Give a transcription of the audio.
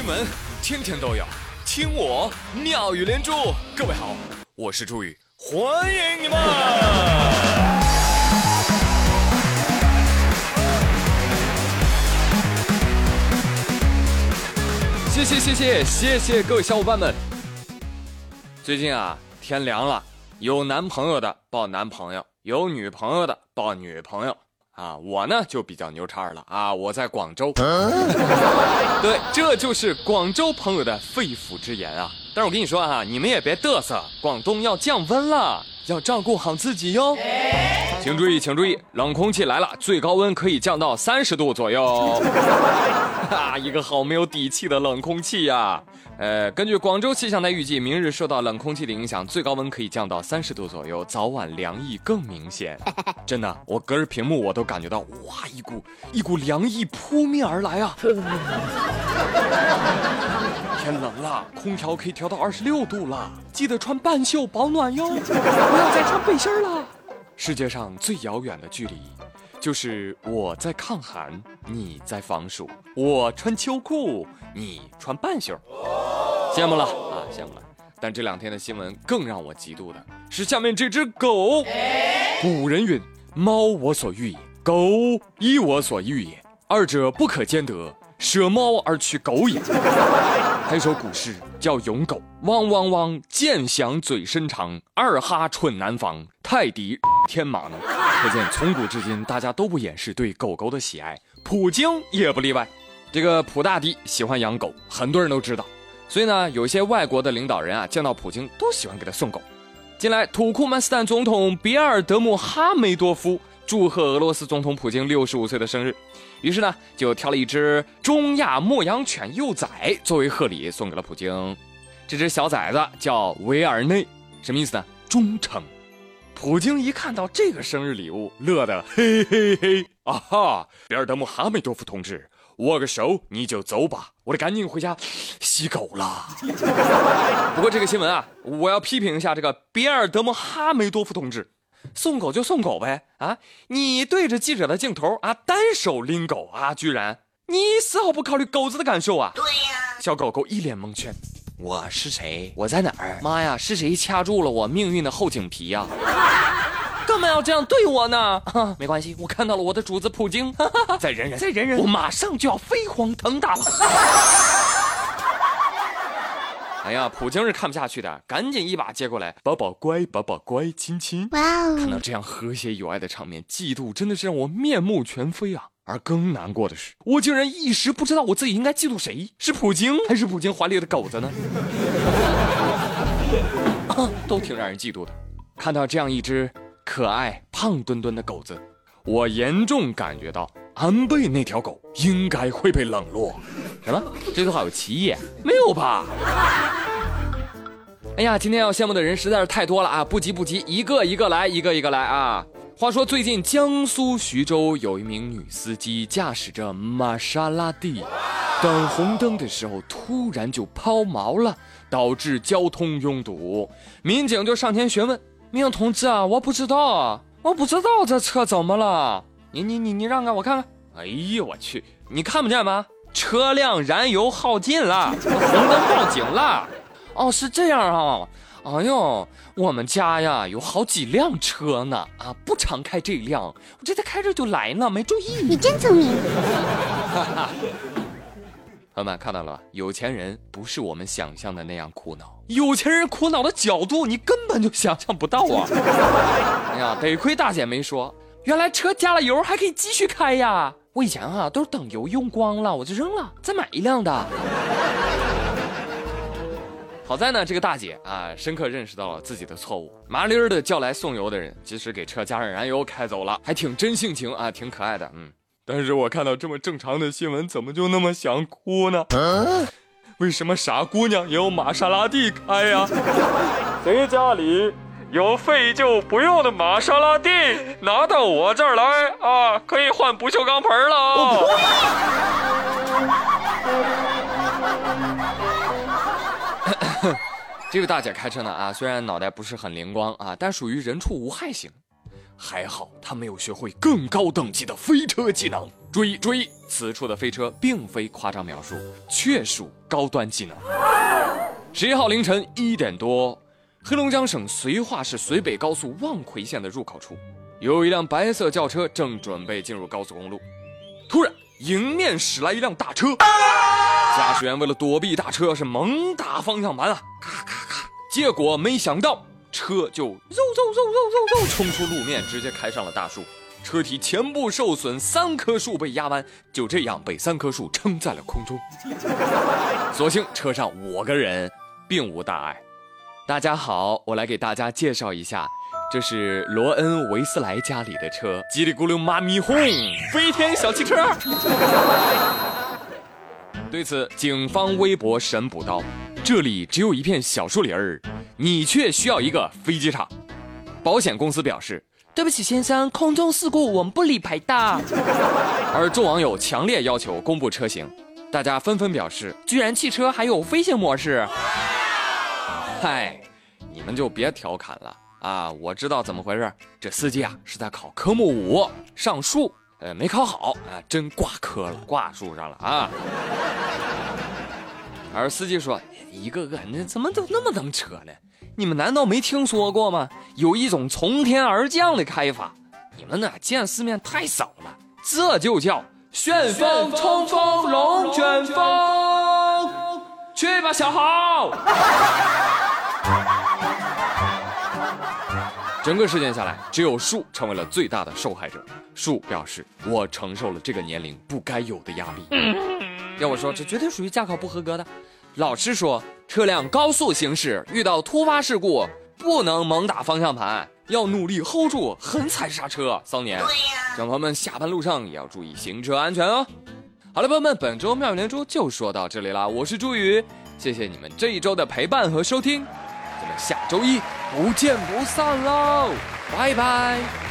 新闻天天都有，听我妙语连珠。各位好，我是朱宇，欢迎你们！谢谢谢谢谢谢各位小伙伴们。最近啊，天凉了，有男朋友的抱男朋友，有女朋友的抱女朋友。啊，我呢就比较牛叉了啊！我在广州，对，这就是广州朋友的肺腑之言啊。但是我跟你说啊，你们也别嘚瑟，广东要降温了，要照顾好自己哟。请注意，请注意，冷空气来了，最高温可以降到三十度左右。啊，一个好没有底气的冷空气呀！呃，根据广州气象台预计，明日受到冷空气的影响，最高温可以降到三十度左右，早晚凉意更明显。真的，我隔着屏幕我都感觉到，哇，一股一股凉意扑面而来啊！天冷了，空调可以调到二十六度了，记得穿半袖保暖哟，不要再穿背心了。世界上最遥远的距离。就是我在抗寒，你在防暑。我穿秋裤，你穿半袖。羡慕了啊，羡慕了。但这两天的新闻更让我嫉妒的是下面这只狗。古人云：“猫我所欲也，狗亦我所欲也，二者不可兼得，舍猫而取狗也。”还有首古诗叫《咏狗》：“汪汪汪，剑响嘴伸长，二哈蠢难防，泰迪天马能。”可见从古至今，大家都不掩饰对狗狗的喜爱，普京也不例外。这个普大帝喜欢养狗，很多人都知道。所以呢，有些外国的领导人啊，见到普京都喜欢给他送狗。近来，土库曼斯坦总统比尔德穆哈梅多夫祝贺俄罗斯总统普京六十五岁的生日，于是呢，就挑了一只中亚牧羊犬幼崽作为贺礼送给了普京。这只小崽子叫维尔内，什么意思呢？忠诚。普京一看到这个生日礼物，乐得嘿嘿嘿啊哈！比尔德穆哈梅多夫同志，握个手你就走吧，我得赶紧回家洗狗了。不过这个新闻啊，我要批评一下这个比尔德穆哈梅多夫同志，送狗就送狗呗啊！你对着记者的镜头啊，单手拎狗啊，居然你丝毫不考虑狗子的感受啊！对呀，小狗狗一脸蒙圈。我是谁？我在哪儿？妈呀，是谁掐住了我命运的后颈皮呀？干嘛要这样对我呢？没关系，我看到了我的主子普京。再忍忍，再忍忍，我马上就要飞黄腾达了。哎呀，普京是看不下去的，赶紧一把接过来，宝宝乖，宝宝乖，亲亲。哇哦！看到这样和谐友爱的场面，嫉妒真的是让我面目全非啊。而更难过的是，我竟然一时不知道我自己应该嫉妒谁，是普京还是普京怀里的狗子呢？都挺让人嫉妒的。看到这样一只可爱胖墩墩的狗子，我严重感觉到安倍那条狗应该会被冷落。什么？这句话有歧义？没有吧？哎呀，今天要羡慕的人实在是太多了啊！不急不急，一个一个来，一个一个来啊！话说，最近江苏徐州有一名女司机驾驶着玛莎拉蒂，等红灯的时候突然就抛锚了，导致交通拥堵。民警就上前询问：“民警同志啊，我不知道啊，我不知道这车怎么了？你你你你让开，我看看。哎呦我去，你看不见吗？车辆燃油耗尽了，红灯报警了。哦，是这样啊。”哎呦，我们家呀有好几辆车呢，啊，不常开这辆，我这才开着就来呢，没注意。你真聪明。朋友们看到了吧？有钱人不是我们想象的那样苦恼，有钱人苦恼的角度你根本就想象不到啊！哎呀，得亏大姐没说，原来车加了油还可以继续开呀！我以前啊都是等油用光了我就扔了，再买一辆的。好在呢，这个大姐啊，深刻认识到了自己的错误，麻利儿的叫来送油的人，及时给车加上燃油，开走了，还挺真性情啊，挺可爱的。嗯，但是我看到这么正常的新闻，怎么就那么想哭呢？为什么傻姑娘也有玛莎拉蒂开呀？谁家里有废旧不用的玛莎拉蒂，拿到我这儿来啊，可以换不锈钢盆了。这位大姐开车呢啊，虽然脑袋不是很灵光啊，但属于人畜无害型。还好她没有学会更高等级的飞车技能。注意注意，此处的飞车并非夸张描述，确属高端技能。十一号凌晨一点多，黑龙江省绥化市绥北高速望奎县的入口处，有一辆白色轿车正准备进入高速公路，突然迎面驶来一辆大车，驾驶员为了躲避大车是猛打方向盘啊，咔咔咔，结果没想到。车就嗖嗖嗖嗖嗖嗖冲出路面，直接开上了大树，车体全部受损，三棵树被压弯，就这样被三棵树撑在了空中。所幸车上五个人并无大碍。大家好，我来给大家介绍一下，这是罗恩·维斯莱家里的车，叽里咕噜妈咪轰，飞天小汽车。对此，警方微博神补刀：这里只有一片小树林儿。你却需要一个飞机场。保险公司表示：“对不起，先生，空中事故我们不理赔的。” 而众网友强烈要求公布车型，大家纷纷表示：“居然汽车还有飞行模式！”嗨，你们就别调侃了啊！我知道怎么回事，这司机啊是在考科目五上树，呃，没考好啊，真挂科了，挂树上了啊。而司机说：“一个个，那怎么都那么能扯呢？”你们难道没听说过吗？有一种从天而降的开法，你们呢见世面太少了。这就叫旋风冲锋龙卷风，去吧，小豪。整个事件下来，只有树成为了最大的受害者。树表示：“我承受了这个年龄不该有的压力。”要我说，这绝对属于驾考不合格的。老师说，车辆高速行驶遇到突发事故，不能猛打方向盘，要努力 hold 住，狠踩刹车。桑年，小朋友们下班路上也要注意行车安全哦。好了，朋友们，本周妙语连珠就说到这里啦，我是朱宇，谢谢你们这一周的陪伴和收听，咱们下周一不见不散喽，拜拜。